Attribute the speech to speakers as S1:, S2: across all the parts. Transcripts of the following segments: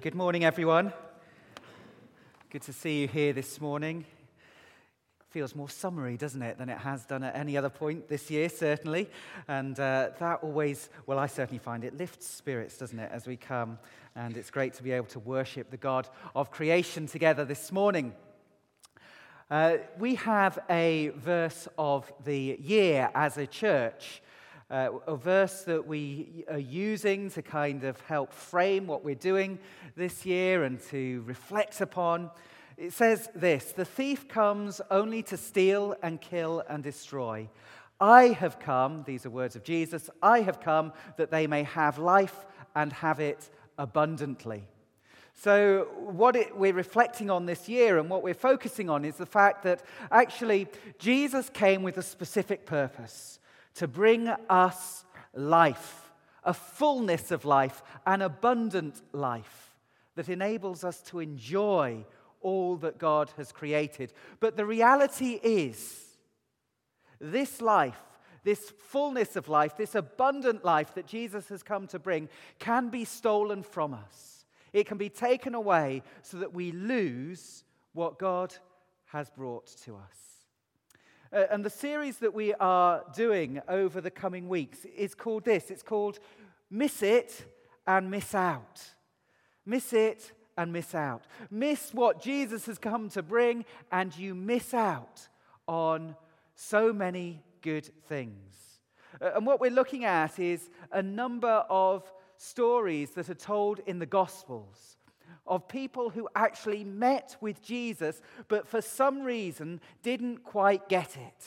S1: Good morning, everyone. Good to see you here this morning. Feels more summery, doesn't it, than it has done at any other point this year, certainly. And uh, that always, well, I certainly find it lifts spirits, doesn't it, as we come. And it's great to be able to worship the God of creation together this morning. Uh, we have a verse of the year as a church uh, a verse that we are using to kind of help frame what we're doing this year and to reflect upon. It says this The thief comes only to steal and kill and destroy. I have come, these are words of Jesus, I have come that they may have life and have it abundantly. So, what it, we're reflecting on this year and what we're focusing on is the fact that actually Jesus came with a specific purpose to bring us life, a fullness of life, an abundant life that enables us to enjoy all that God has created. But the reality is, this life, this fullness of life, this abundant life that Jesus has come to bring, can be stolen from us. It can be taken away so that we lose what God has brought to us. Uh, and the series that we are doing over the coming weeks is called this it's called Miss It and Miss Out. Miss it and miss out. Miss what Jesus has come to bring, and you miss out on so many good things. Uh, and what we're looking at is a number of stories that are told in the Gospels of people who actually met with Jesus, but for some reason didn't quite get it.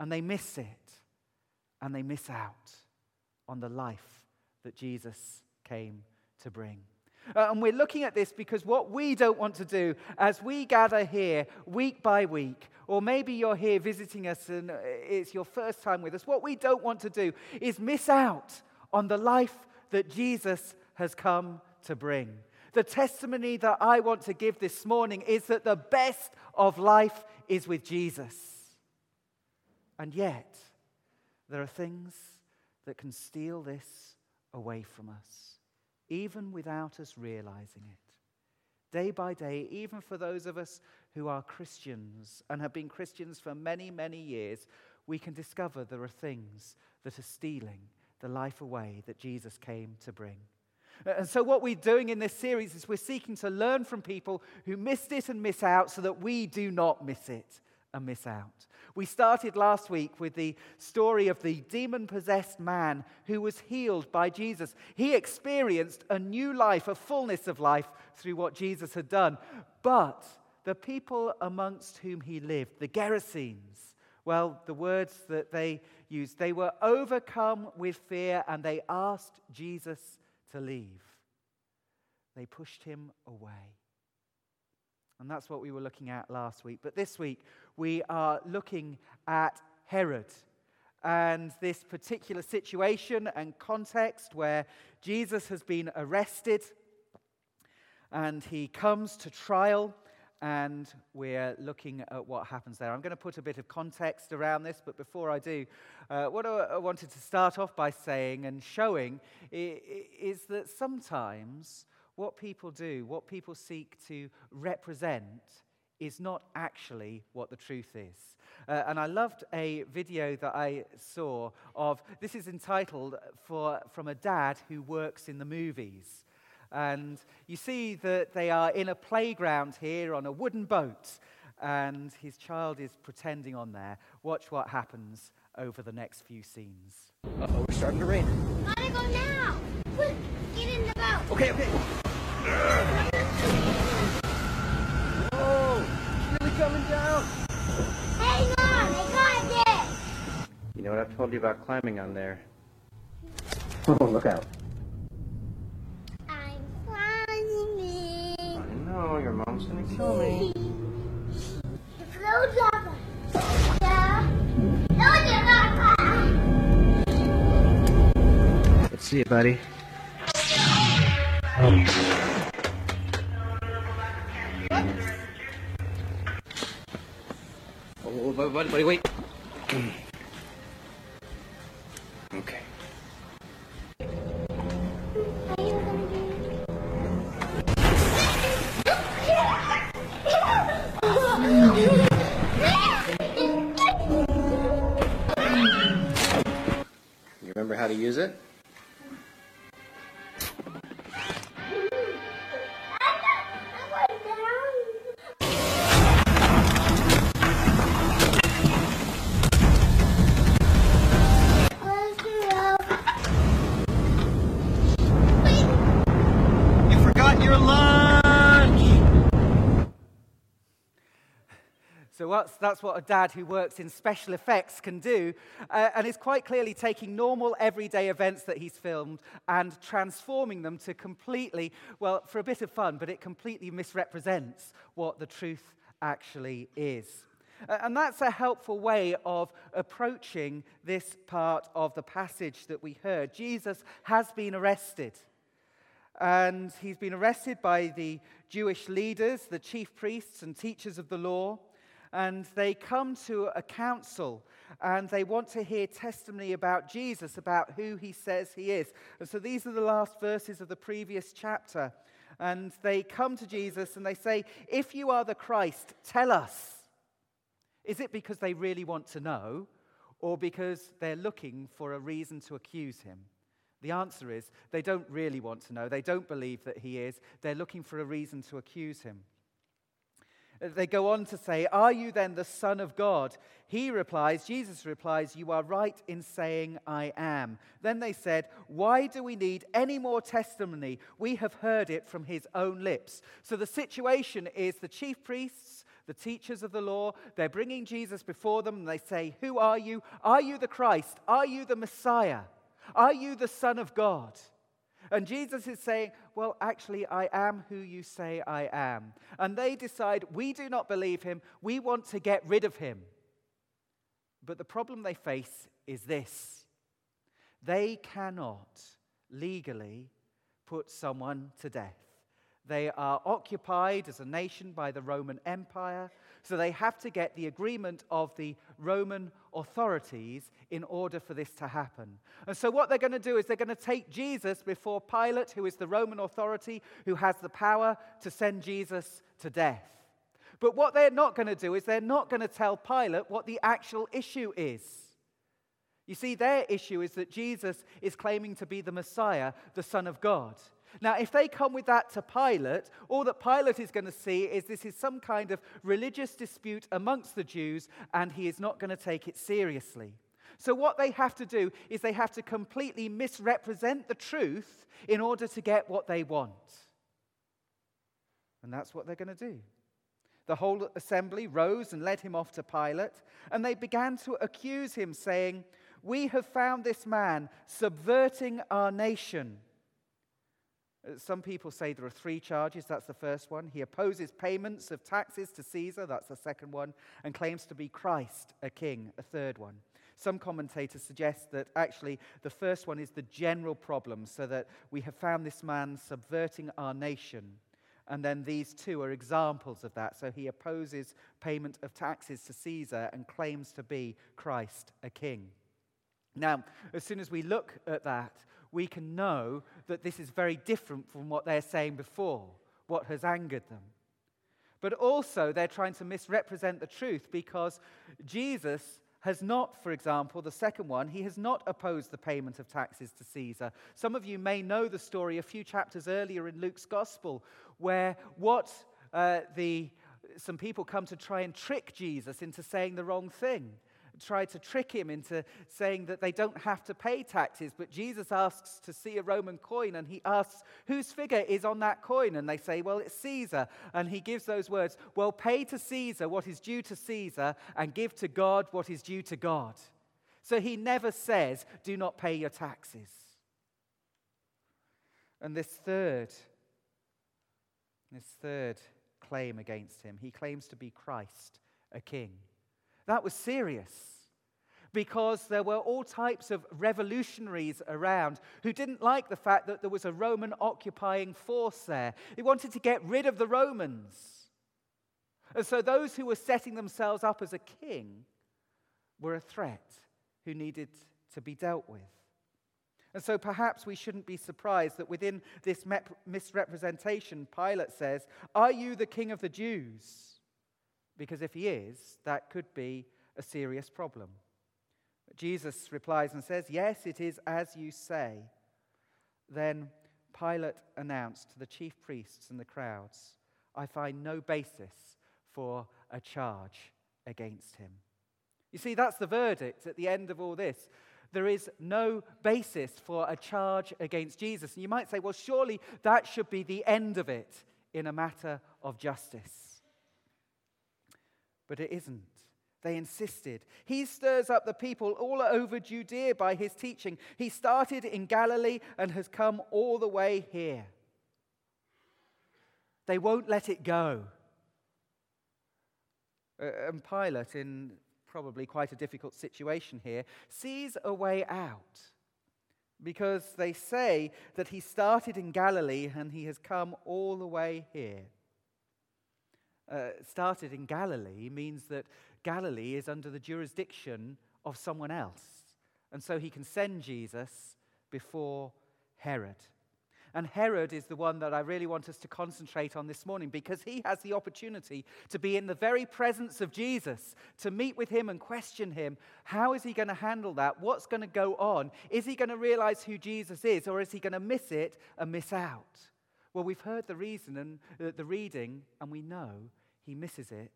S1: And they miss it. And they miss out on the life that Jesus came to bring. Uh, and we're looking at this because what we don't want to do as we gather here week by week, or maybe you're here visiting us and it's your first time with us, what we don't want to do is miss out on the life that Jesus has come to bring. The testimony that I want to give this morning is that the best of life is with Jesus. And yet, there are things that can steal this away from us, even without us realizing it. Day by day, even for those of us who are Christians and have been Christians for many, many years, we can discover there are things that are stealing the life away that Jesus came to bring. Uh, and so, what we're doing in this series is we're seeking to learn from people who missed it and miss out so that we do not miss it and miss out. We started last week with the story of the demon possessed man who was healed by Jesus. He experienced a new life, a fullness of life through what Jesus had done. But the people amongst whom he lived, the Gerasenes, well, the words that they used, they were overcome with fear and they asked Jesus to leave. They pushed him away. And that's what we were looking at last week. But this week, we are looking at Herod and this particular situation and context where Jesus has been arrested and he comes to trial and we're looking at what happens there. I'm going to put a bit of context around this, but before I do, uh, what I wanted to start off by saying and showing is that sometimes what people do, what people seek to represent, is not actually what the truth is. Uh, and I loved a video that I saw of this is entitled for, From a Dad Who Works in the Movies. And you see that they are in a playground here on a wooden boat, and his child is pretending on there. Watch what happens over the next few scenes.
S2: Uh oh, we're starting to rain.
S3: Gotta go now. Quick, get in the boat.
S2: Okay, okay. Whoa, it's really coming down.
S3: Hang on, I got this.
S2: You know what I've told you about climbing on there? Oh, look out.
S3: I'm climbing.
S2: I know, your mom's gonna kill me.
S3: The float's up. Yeah. No, you're not.
S2: Let's see it, buddy. Um. Oh, oh, oh, buddy, buddy, buddy, wait. use it?
S1: That's, that's what a dad who works in special effects can do. Uh, and is quite clearly taking normal everyday events that he's filmed and transforming them to completely, well, for a bit of fun, but it completely misrepresents what the truth actually is. Uh, and that's a helpful way of approaching this part of the passage that we heard. Jesus has been arrested. And he's been arrested by the Jewish leaders, the chief priests and teachers of the law. And they come to a council and they want to hear testimony about Jesus, about who he says he is. And so these are the last verses of the previous chapter. And they come to Jesus and they say, If you are the Christ, tell us. Is it because they really want to know or because they're looking for a reason to accuse him? The answer is they don't really want to know. They don't believe that he is. They're looking for a reason to accuse him. They go on to say, Are you then the Son of God? He replies, Jesus replies, You are right in saying, I am. Then they said, Why do we need any more testimony? We have heard it from his own lips. So the situation is the chief priests, the teachers of the law, they're bringing Jesus before them and they say, Who are you? Are you the Christ? Are you the Messiah? Are you the Son of God? And Jesus is saying, Well, actually, I am who you say I am. And they decide, We do not believe him. We want to get rid of him. But the problem they face is this they cannot legally put someone to death. They are occupied as a nation by the Roman Empire, so they have to get the agreement of the Roman authorities in order for this to happen. And so, what they're going to do is they're going to take Jesus before Pilate, who is the Roman authority who has the power to send Jesus to death. But what they're not going to do is they're not going to tell Pilate what the actual issue is. You see, their issue is that Jesus is claiming to be the Messiah, the Son of God. Now, if they come with that to Pilate, all that Pilate is going to see is this is some kind of religious dispute amongst the Jews, and he is not going to take it seriously. So, what they have to do is they have to completely misrepresent the truth in order to get what they want. And that's what they're going to do. The whole assembly rose and led him off to Pilate, and they began to accuse him, saying, We have found this man subverting our nation. Some people say there are three charges. That's the first one. He opposes payments of taxes to Caesar. That's the second one. And claims to be Christ, a king. A third one. Some commentators suggest that actually the first one is the general problem, so that we have found this man subverting our nation. And then these two are examples of that. So he opposes payment of taxes to Caesar and claims to be Christ, a king. Now, as soon as we look at that, we can know that this is very different from what they're saying before, what has angered them. But also, they're trying to misrepresent the truth because Jesus has not, for example, the second one, he has not opposed the payment of taxes to Caesar. Some of you may know the story a few chapters earlier in Luke's gospel, where what uh, the, some people come to try and trick Jesus into saying the wrong thing try to trick him into saying that they don't have to pay taxes. But Jesus asks to see a Roman coin and he asks, Whose figure is on that coin? And they say, Well, it's Caesar. And he gives those words, Well, pay to Caesar what is due to Caesar and give to God what is due to God. So he never says, Do not pay your taxes. And this third, this third claim against him, he claims to be Christ, a king. That was serious because there were all types of revolutionaries around who didn't like the fact that there was a Roman occupying force there. They wanted to get rid of the Romans. And so those who were setting themselves up as a king were a threat who needed to be dealt with. And so perhaps we shouldn't be surprised that within this misrepresentation, Pilate says, Are you the king of the Jews? Because if he is, that could be a serious problem. Jesus replies and says, Yes, it is as you say. Then Pilate announced to the chief priests and the crowds, I find no basis for a charge against him. You see, that's the verdict at the end of all this. There is no basis for a charge against Jesus. And you might say, well, surely that should be the end of it in a matter of justice. But it isn't. They insisted. He stirs up the people all over Judea by his teaching. He started in Galilee and has come all the way here. They won't let it go. Uh, and Pilate, in probably quite a difficult situation here, sees a way out because they say that he started in Galilee and he has come all the way here. Uh, started in Galilee means that Galilee is under the jurisdiction of someone else. And so he can send Jesus before Herod. And Herod is the one that I really want us to concentrate on this morning because he has the opportunity to be in the very presence of Jesus, to meet with him and question him. How is he going to handle that? What's going to go on? Is he going to realize who Jesus is or is he going to miss it and miss out? Well, we've heard the reason and uh, the reading, and we know he misses it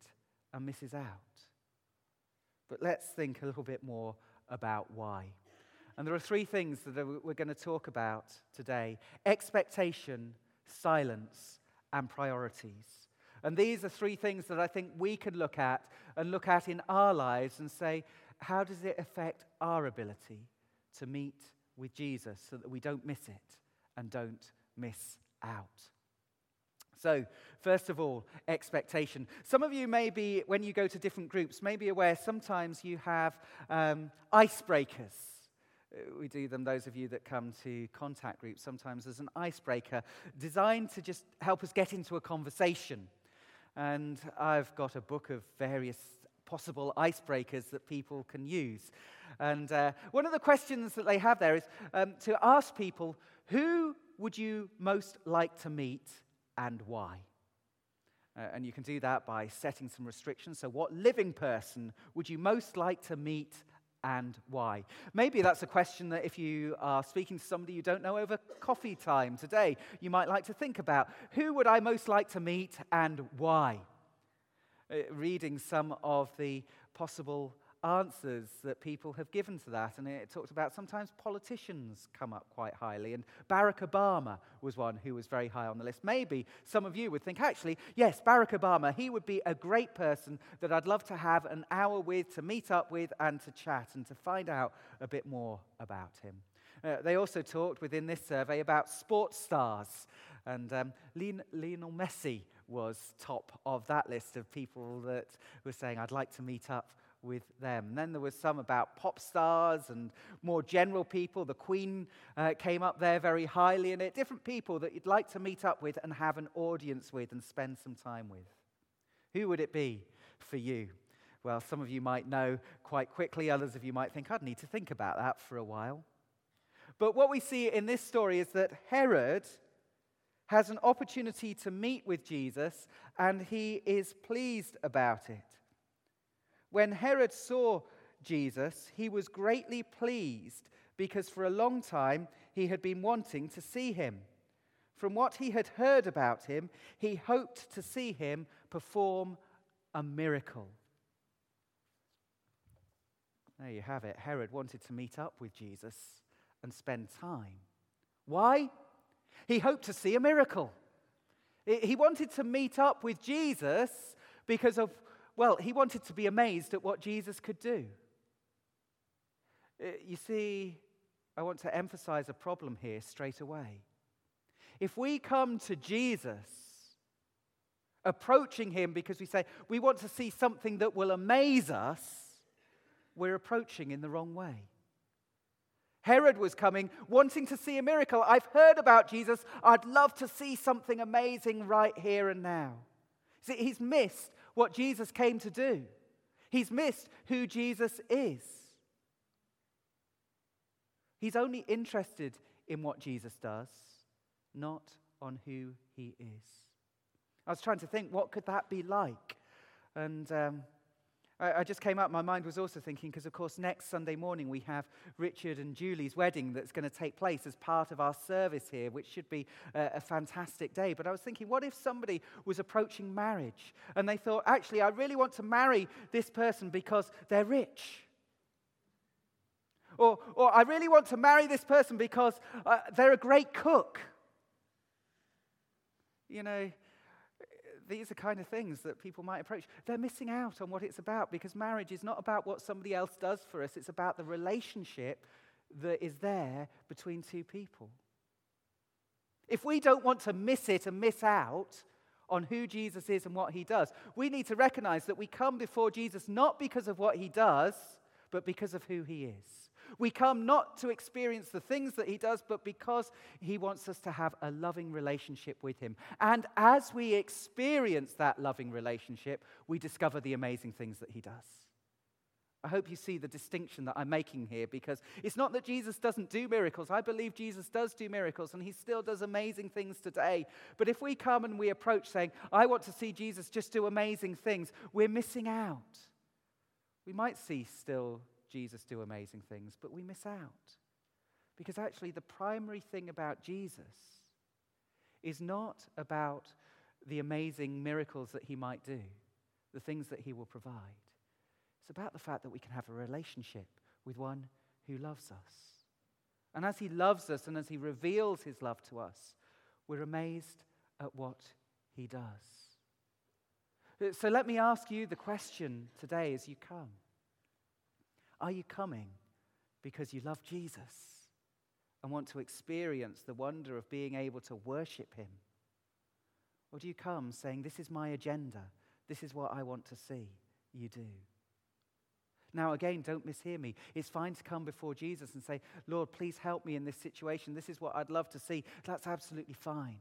S1: and misses out. But let's think a little bit more about why. And there are three things that we're going to talk about today expectation, silence, and priorities. And these are three things that I think we can look at and look at in our lives and say, how does it affect our ability to meet with Jesus so that we don't miss it and don't miss out? So, first of all, expectation. Some of you may be, when you go to different groups, may be aware sometimes you have um, icebreakers. Uh, we do them, those of you that come to contact groups, sometimes as an icebreaker designed to just help us get into a conversation. And I've got a book of various possible icebreakers that people can use. And uh, one of the questions that they have there is um, to ask people, who would you most like to meet and why. Uh, and you can do that by setting some restrictions. So, what living person would you most like to meet and why? Maybe that's a question that if you are speaking to somebody you don't know over coffee time today, you might like to think about. Who would I most like to meet and why? Uh, reading some of the possible answers that people have given to that. And it talked about sometimes politicians come up quite highly. And Barack Obama was one who was very high on the list. Maybe some of you would think, actually, yes, Barack Obama, he would be a great person that I'd love to have an hour with, to meet up with, and to chat and to find out a bit more about him. Uh, they also talked within this survey about sports stars. And um, Lionel Messi was top of that list of people that were saying, I'd like to meet up with them. And then there was some about pop stars and more general people. The Queen uh, came up there very highly in it. Different people that you'd like to meet up with and have an audience with and spend some time with. Who would it be for you? Well, some of you might know quite quickly, others of you might think, I'd need to think about that for a while. But what we see in this story is that Herod has an opportunity to meet with Jesus and he is pleased about it. When Herod saw Jesus, he was greatly pleased because for a long time he had been wanting to see him. From what he had heard about him, he hoped to see him perform a miracle. There you have it. Herod wanted to meet up with Jesus and spend time. Why? He hoped to see a miracle. He wanted to meet up with Jesus because of well, he wanted to be amazed at what Jesus could do. Uh, you see, I want to emphasize a problem here straight away. If we come to Jesus, approaching him because we say we want to see something that will amaze us, we're approaching in the wrong way. Herod was coming wanting to see a miracle. I've heard about Jesus. I'd love to see something amazing right here and now. See, he's missed what Jesus came to do. He's missed who Jesus is. He's only interested in what Jesus does, not on who he is. I was trying to think, what could that be like? And um, I, just came up, my mind was also thinking, because of course, next Sunday morning we have Richard and Julie's wedding that's going to take place as part of our service here, which should be a, a fantastic day. But I was thinking, what if somebody was approaching marriage and they thought, actually, I really want to marry this person because they're rich? Or, or I really want to marry this person because uh, they're a great cook. You know, these are kind of things that people might approach. They're missing out on what it's about because marriage is not about what somebody else does for us, it's about the relationship that is there between two people. If we don't want to miss it and miss out on who Jesus is and what he does, we need to recognize that we come before Jesus not because of what he does, but because of who he is. We come not to experience the things that He does, but because He wants us to have a loving relationship with Him. And as we experience that loving relationship, we discover the amazing things that He does. I hope you see the distinction that I'm making here because it's not that Jesus doesn't do miracles. I believe Jesus does do miracles and he still does amazing things today. But if we come and we approach saying, I want to see Jesus just do amazing things, we're missing out. We might see still Jesus do amazing things, but we miss out. Because actually, the primary thing about Jesus is not about the amazing miracles that he might do, the things that he will provide. It's about the fact that we can have a relationship with one who loves us. And as he loves us and as he reveals his love to us, we're amazed at what he does. So let me ask you the question today as you come. Are you coming because you love Jesus and want to experience the wonder of being able to worship Him? Or do you come saying, This is my agenda, this is what I want to see you do? Now, again, don't mishear me. It's fine to come before Jesus and say, Lord, please help me in this situation. This is what I'd love to see. That's absolutely fine.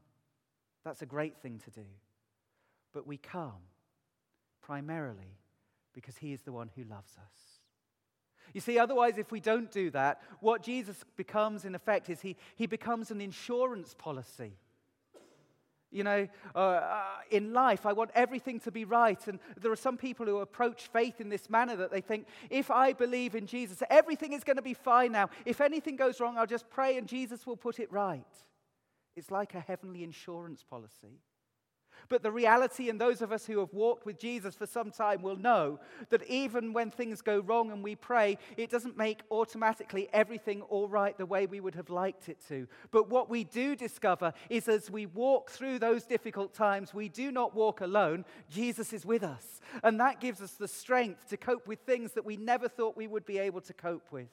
S1: That's a great thing to do. But we come primarily because He is the one who loves us. You see, otherwise, if we don't do that, what Jesus becomes, in effect, is he, he becomes an insurance policy. You know, uh, uh, in life, I want everything to be right. And there are some people who approach faith in this manner that they think, if I believe in Jesus, everything is going to be fine now. If anything goes wrong, I'll just pray and Jesus will put it right. It's like a heavenly insurance policy. But the reality, and those of us who have walked with Jesus for some time will know that even when things go wrong and we pray, it doesn't make automatically everything all right the way we would have liked it to. But what we do discover is as we walk through those difficult times, we do not walk alone. Jesus is with us. And that gives us the strength to cope with things that we never thought we would be able to cope with.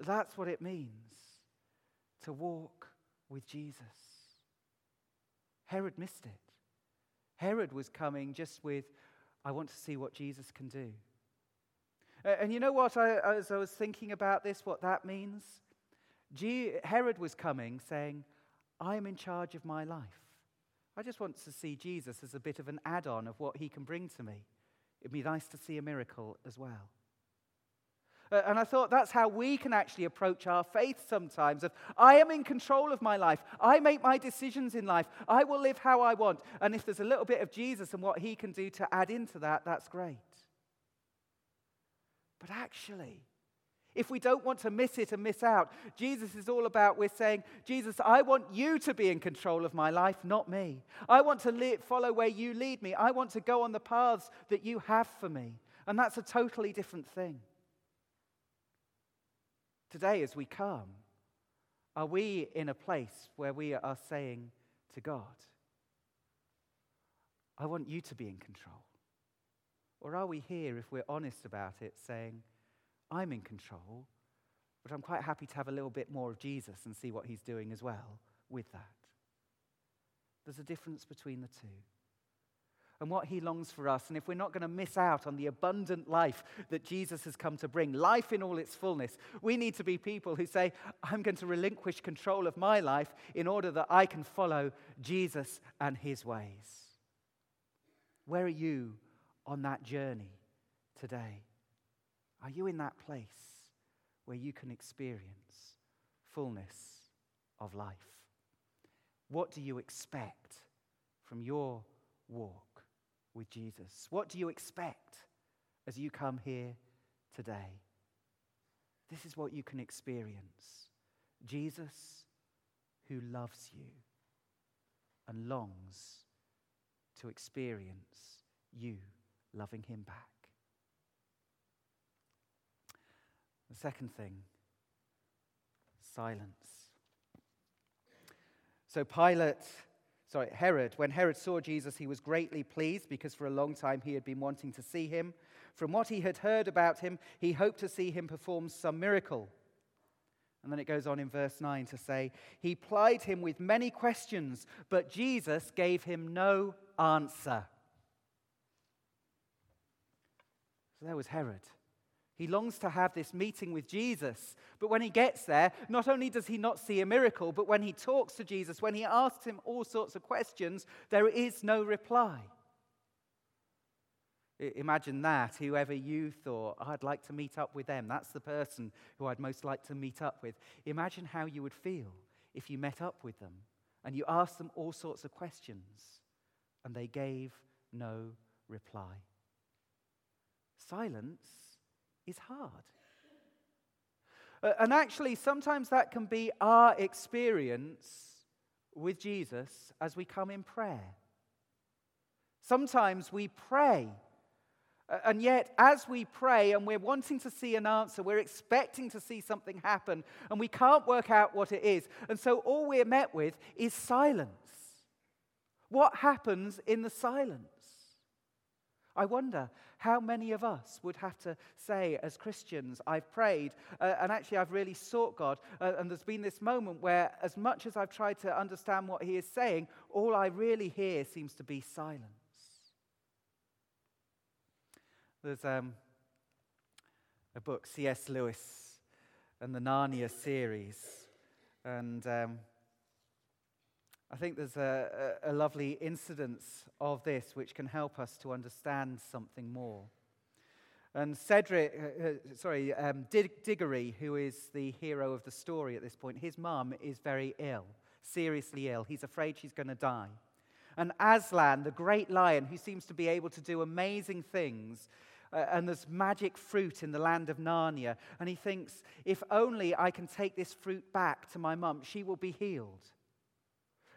S1: That's what it means to walk with Jesus. Herod missed it. Herod was coming just with, I want to see what Jesus can do. And you know what, I, as I was thinking about this, what that means? G- Herod was coming saying, I am in charge of my life. I just want to see Jesus as a bit of an add on of what he can bring to me. It'd be nice to see a miracle as well. Uh, and I thought that's how we can actually approach our faith sometimes of I am in control of my life. I make my decisions in life. I will live how I want. And if there's a little bit of Jesus and what he can do to add into that, that's great. But actually, if we don't want to miss it and miss out, Jesus is all about we're saying, Jesus, I want you to be in control of my life, not me. I want to live, follow where you lead me. I want to go on the paths that you have for me. And that's a totally different thing. Today, as we come, are we in a place where we are saying to God, I want you to be in control? Or are we here, if we're honest about it, saying, I'm in control, but I'm quite happy to have a little bit more of Jesus and see what he's doing as well with that? There's a difference between the two and what he longs for us. And if we're not going to miss out on the abundant life that Jesus has come to bring, life in all its fullness, we need to be people who say, I'm going to relinquish control of my life in order that I can follow Jesus and his ways. Where are you on that journey today? Are you in that place where you can experience fullness of life? What do you expect from your walk? With Jesus? What do you expect as you come here today? This is what you can experience Jesus who loves you and longs to experience you loving him back. The second thing silence. So Pilate, sorry, Herod, when Herod saw Jesus, he was greatly pleased because for a long time he had been wanting to see him. From what he had heard about him, he hoped to see him perform some miracle. And then it goes on in verse 9 to say, He plied him with many questions, but Jesus gave him no answer. So there was Herod. He longs to have this meeting with Jesus. But when he gets there, not only does he not see a miracle, but when he talks to Jesus, when he asks him all sorts of questions, there is no reply. Imagine that, whoever you thought, oh, I'd like to meet up with them. That's the person who I'd most like to meet up with. Imagine how you would feel if you met up with them and you asked them all sorts of questions and they gave no reply. Silence is hard. Uh, and actually, sometimes that can be our experience with Jesus as we come in prayer. Sometimes we pray and yet, as we pray and we're wanting to see an answer, we're expecting to see something happen, and we can't work out what it is. And so, all we're met with is silence. What happens in the silence? I wonder how many of us would have to say, as Christians, I've prayed, uh, and actually I've really sought God. Uh, and there's been this moment where, as much as I've tried to understand what He is saying, all I really hear seems to be silence. There's um, a book, C.S. Lewis and the Narnia series. And um, I think there's a, a, a, lovely incidence of this which can help us to understand something more. And Cedric, uh, uh, sorry, um, Diggory, who is the hero of the story at this point, his mum is very ill, seriously ill. He's afraid she's going to die. And Aslan, the great lion, who seems to be able to do amazing things, uh, and there's magic fruit in the land of Narnia. And he thinks, if only I can take this fruit back to my mum, she will be healed.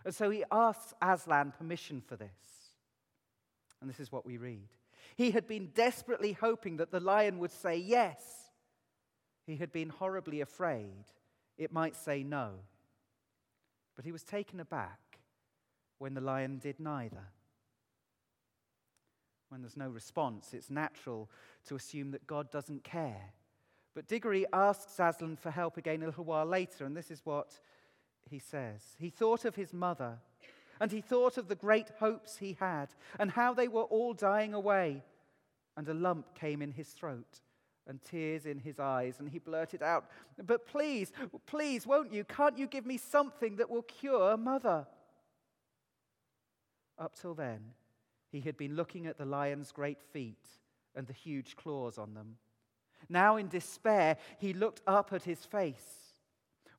S1: And so he asks Aslan permission for this. And this is what we read. He had been desperately hoping that the lion would say yes. He had been horribly afraid it might say no. But he was taken aback when the lion did neither when there's no response, it's natural to assume that God doesn't care. But Diggory asks Aslan for help again a little while later, and this is what he says. He thought of his mother, and he thought of the great hopes he had, and how they were all dying away. And a lump came in his throat and tears in his eyes, and he blurted out, But please, please, won't you? Can't you give me something that will cure mother? Up till then, he had been looking at the lion's great feet and the huge claws on them. Now, in despair, he looked up at his face.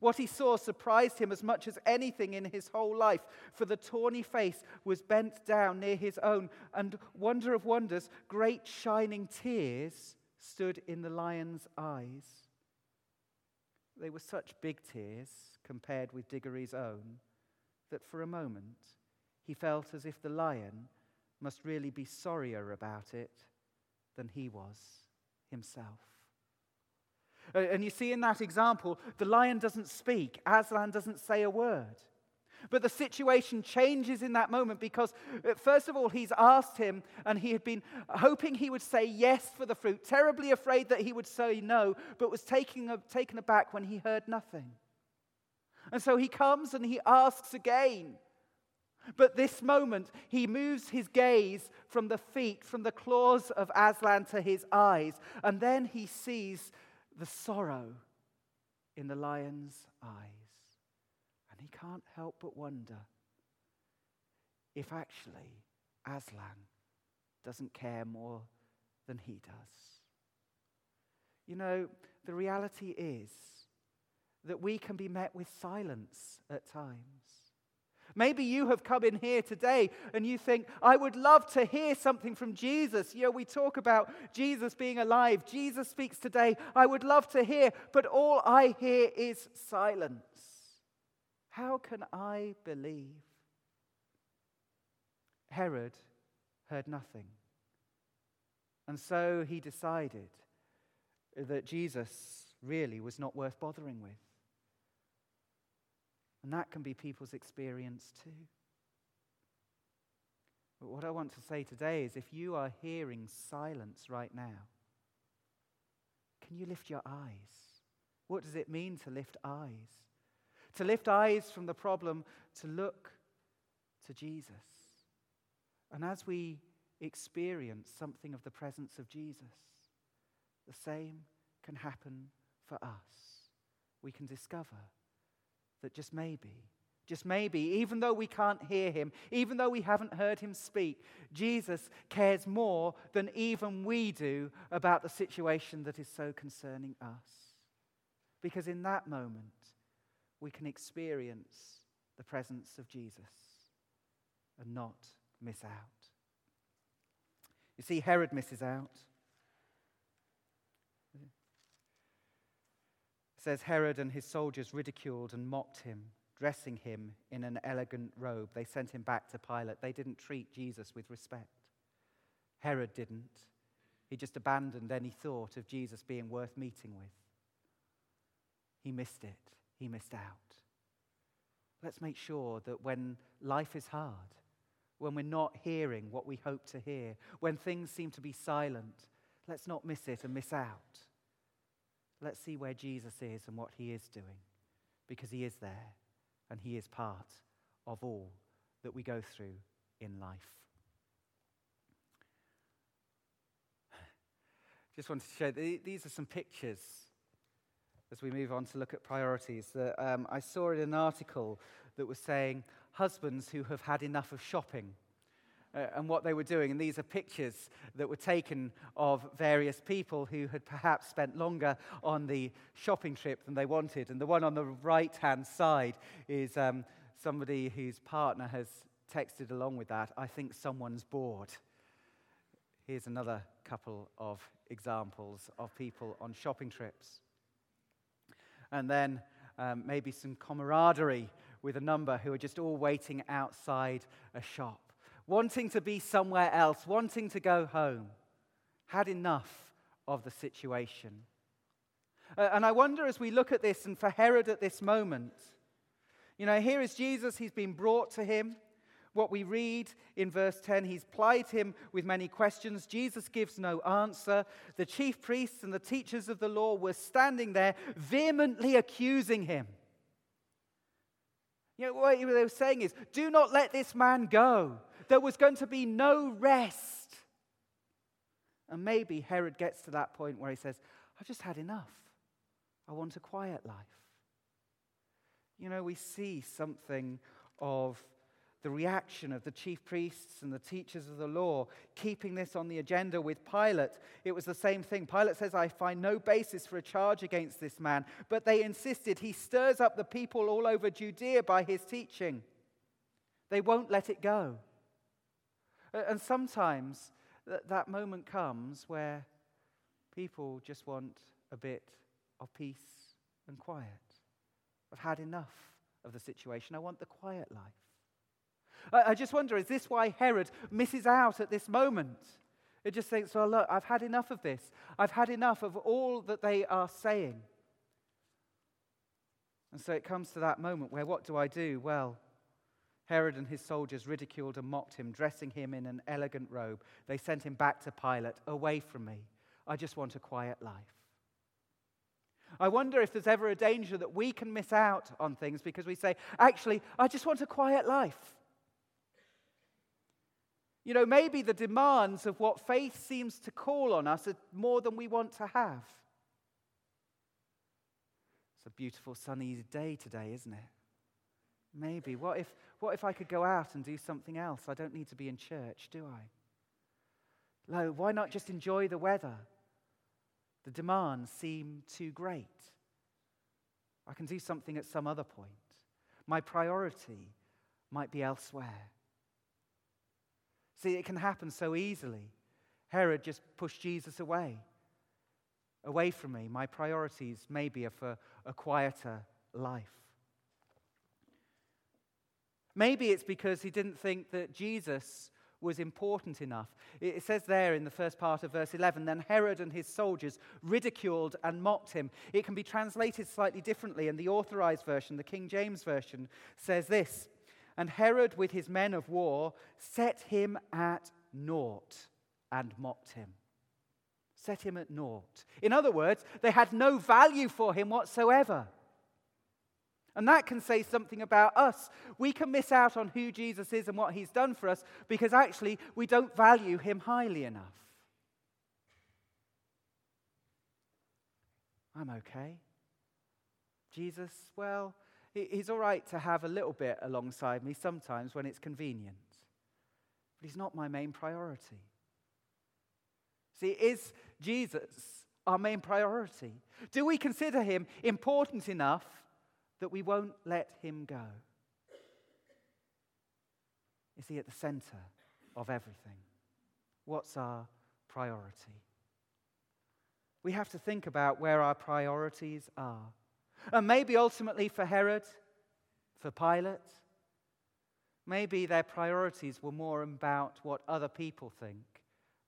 S1: What he saw surprised him as much as anything in his whole life, for the tawny face was bent down near his own, and wonder of wonders, great shining tears stood in the lion's eyes. They were such big tears compared with Diggory's own that for a moment he felt as if the lion must really be sorrier about it than he was himself. Uh, and you see in that example, the lion doesn't speak, Aslan doesn't say a word. But the situation changes in that moment because, uh, first of all, he's asked him and he had been hoping he would say yes for the fruit, terribly afraid that he would say no, but was taken, taken aback when he heard nothing. And so he comes and he asks again. But this moment, he moves his gaze from the feet, from the claws of Aslan to his eyes, and then he sees the sorrow in the lion's eyes. And he can't help but wonder if actually Aslan doesn't care more than he does. You know, the reality is that we can be met with silence at times. Maybe you have come in here today and you think, I would love to hear something from Jesus. You know, we talk about Jesus being alive. Jesus speaks today. I would love to hear, but all I hear is silence. How can I believe? Herod heard nothing. And so he decided that Jesus really was not worth bothering with. And that can be people's experience too. But what I want to say today is if you are hearing silence right now, can you lift your eyes? What does it mean to lift eyes? To lift eyes from the problem, to look to Jesus. And as we experience something of the presence of Jesus, the same can happen for us. We can discover that just maybe, just maybe, even though we can't hear him, even though we haven't heard him speak, Jesus cares more than even we do about the situation that is so concerning us. Because in that moment, we can experience the presence of Jesus and not miss out. You see, Herod misses out. Says Herod and his soldiers ridiculed and mocked him, dressing him in an elegant robe. They sent him back to Pilate. They didn't treat Jesus with respect. Herod didn't. He just abandoned any thought of Jesus being worth meeting with. He missed it. He missed out. Let's make sure that when life is hard, when we're not hearing what we hope to hear, when things seem to be silent, let's not miss it and miss out. Let's see where Jesus is and what he is doing, because he is there and he is part of all that we go through in life. Just wanted to show these are some pictures as we move on to look at priorities. That, um, I saw in an article that was saying husbands who have had enough of shopping uh, and what they were doing. And these are pictures that were taken of various people who had perhaps spent longer on the shopping trip than they wanted. And the one on the right hand side is um, somebody whose partner has texted along with that I think someone's bored. Here's another couple of examples of people on shopping trips. And then um, maybe some camaraderie with a number who are just all waiting outside a shop wanting to be somewhere else, wanting to go home, had enough of the situation. Uh, and I wonder as we look at this, and for Herod at this moment, you know, here is Jesus, he's been brought to him. What we read in verse 10, he's plied him with many questions. Jesus gives no answer. The chief priests and the teachers of the law were standing there, vehemently accusing him. You know, what they were saying is, do not let this man go there was going to be no rest. And maybe Herod gets to that point where he says, I've just had enough. I want a quiet life. You know, we see something of the reaction of the chief priests and the teachers of the law, keeping this on the agenda with Pilate. It was the same thing. Pilate says, I find no basis for a charge against this man. But they insisted he stirs up the people all over Judea by his teaching. They won't let it go. And sometimes that moment comes where people just want a bit of peace and quiet. I've had enough of the situation. I want the quiet life. I just wonder is this why Herod misses out at this moment? It just thinks, well, look, I've had enough of this. I've had enough of all that they are saying. And so it comes to that moment where what do I do? Well, Herod and his soldiers ridiculed and mocked him, dressing him in an elegant robe. They sent him back to Pilate, Away from me. I just want a quiet life. I wonder if there's ever a danger that we can miss out on things because we say, Actually, I just want a quiet life. You know, maybe the demands of what faith seems to call on us are more than we want to have. It's a beautiful sunny day today, isn't it? Maybe. What if, what if I could go out and do something else? I don't need to be in church, do I? No, why not just enjoy the weather? The demands seem too great. I can do something at some other point. My priority might be elsewhere. See, it can happen so easily. Herod just pushed Jesus away. Away from me. My priorities maybe are for a quieter life. Maybe it's because he didn't think that Jesus was important enough. It says there in the first part of verse 11 then Herod and his soldiers ridiculed and mocked him. It can be translated slightly differently, and the authorized version, the King James Version, says this And Herod with his men of war set him at naught and mocked him. Set him at naught. In other words, they had no value for him whatsoever. And that can say something about us. We can miss out on who Jesus is and what he's done for us because actually we don't value him highly enough. I'm okay. Jesus, well, he's all right to have a little bit alongside me sometimes when it's convenient, but he's not my main priority. See, is Jesus our main priority? Do we consider him important enough that we won't let him go? Is he at the center of everything? What's our priority? We have to think about where our priorities are. And maybe ultimately for Herod, for Pilate, maybe their priorities were more about what other people think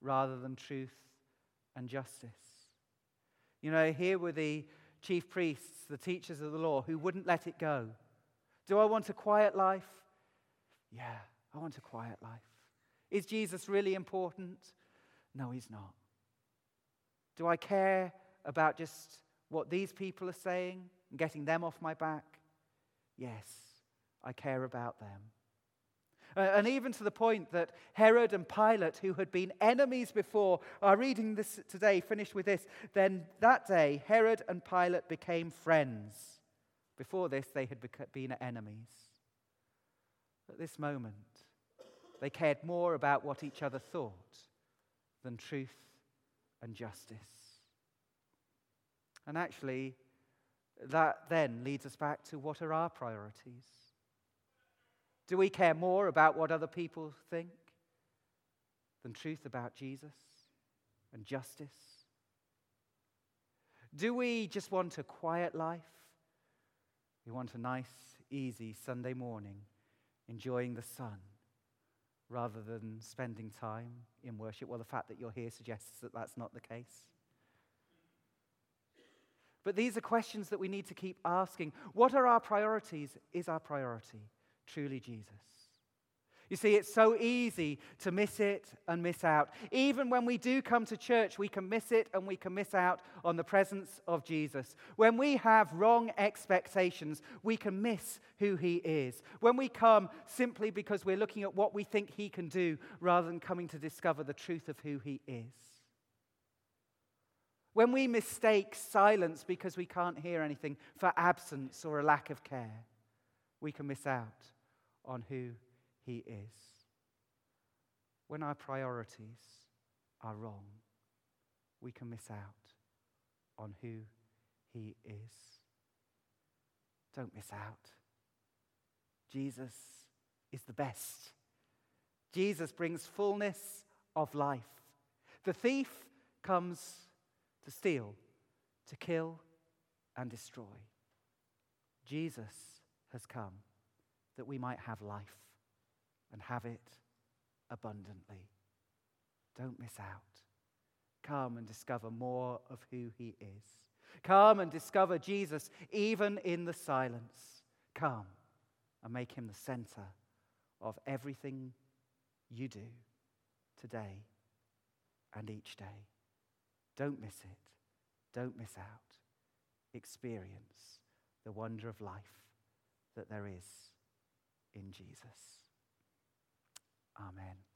S1: rather than truth and justice. You know, here were the chief priests, the teachers of the law, who wouldn't let it go. Do I want a quiet life? Yeah, I want a quiet life. Is Jesus really important? No, he's not. Do I care about just what these people are saying and getting them off my back? Yes, I care about them. Uh, and even to the point that Herod and Pilate, who had been enemies before, are reading this today, finished with this. Then that day, Herod and Pilate became friends. Before this, they had been enemies. At this moment, they cared more about what each other thought than truth and justice. And actually, that then leads us back to what are our priorities? Do we care more about what other people think than truth about Jesus and justice? Do we just want a quiet life? We want a nice, easy Sunday morning enjoying the sun rather than spending time in worship. Well, the fact that you're here suggests that that's not the case. But these are questions that we need to keep asking. What are our priorities? Is our priority truly Jesus. You see, it's so easy to miss it and miss out. Even when we do come to church, we can miss it and we can miss out on the presence of Jesus. When we have wrong expectations, we can miss who he is. When we come simply because we're looking at what we think he can do rather than coming to discover the truth of who he is. When we mistake silence because we can't hear anything for absence or a lack of care, we can miss out on who He is. When our priorities are wrong, we can miss out on who He is. Don't miss out. Jesus is the best. Jesus brings fullness of life. The thief comes to steal, to kill, and destroy. Jesus has come that we might have life and have it abundantly. Don't miss out. Come and discover more of who he is. Come and discover Jesus even in the silence. Come and make him the center of everything you do today and each day. Don't miss it. Don't miss out. Experience the wonder of life that there is in Jesus. Amen.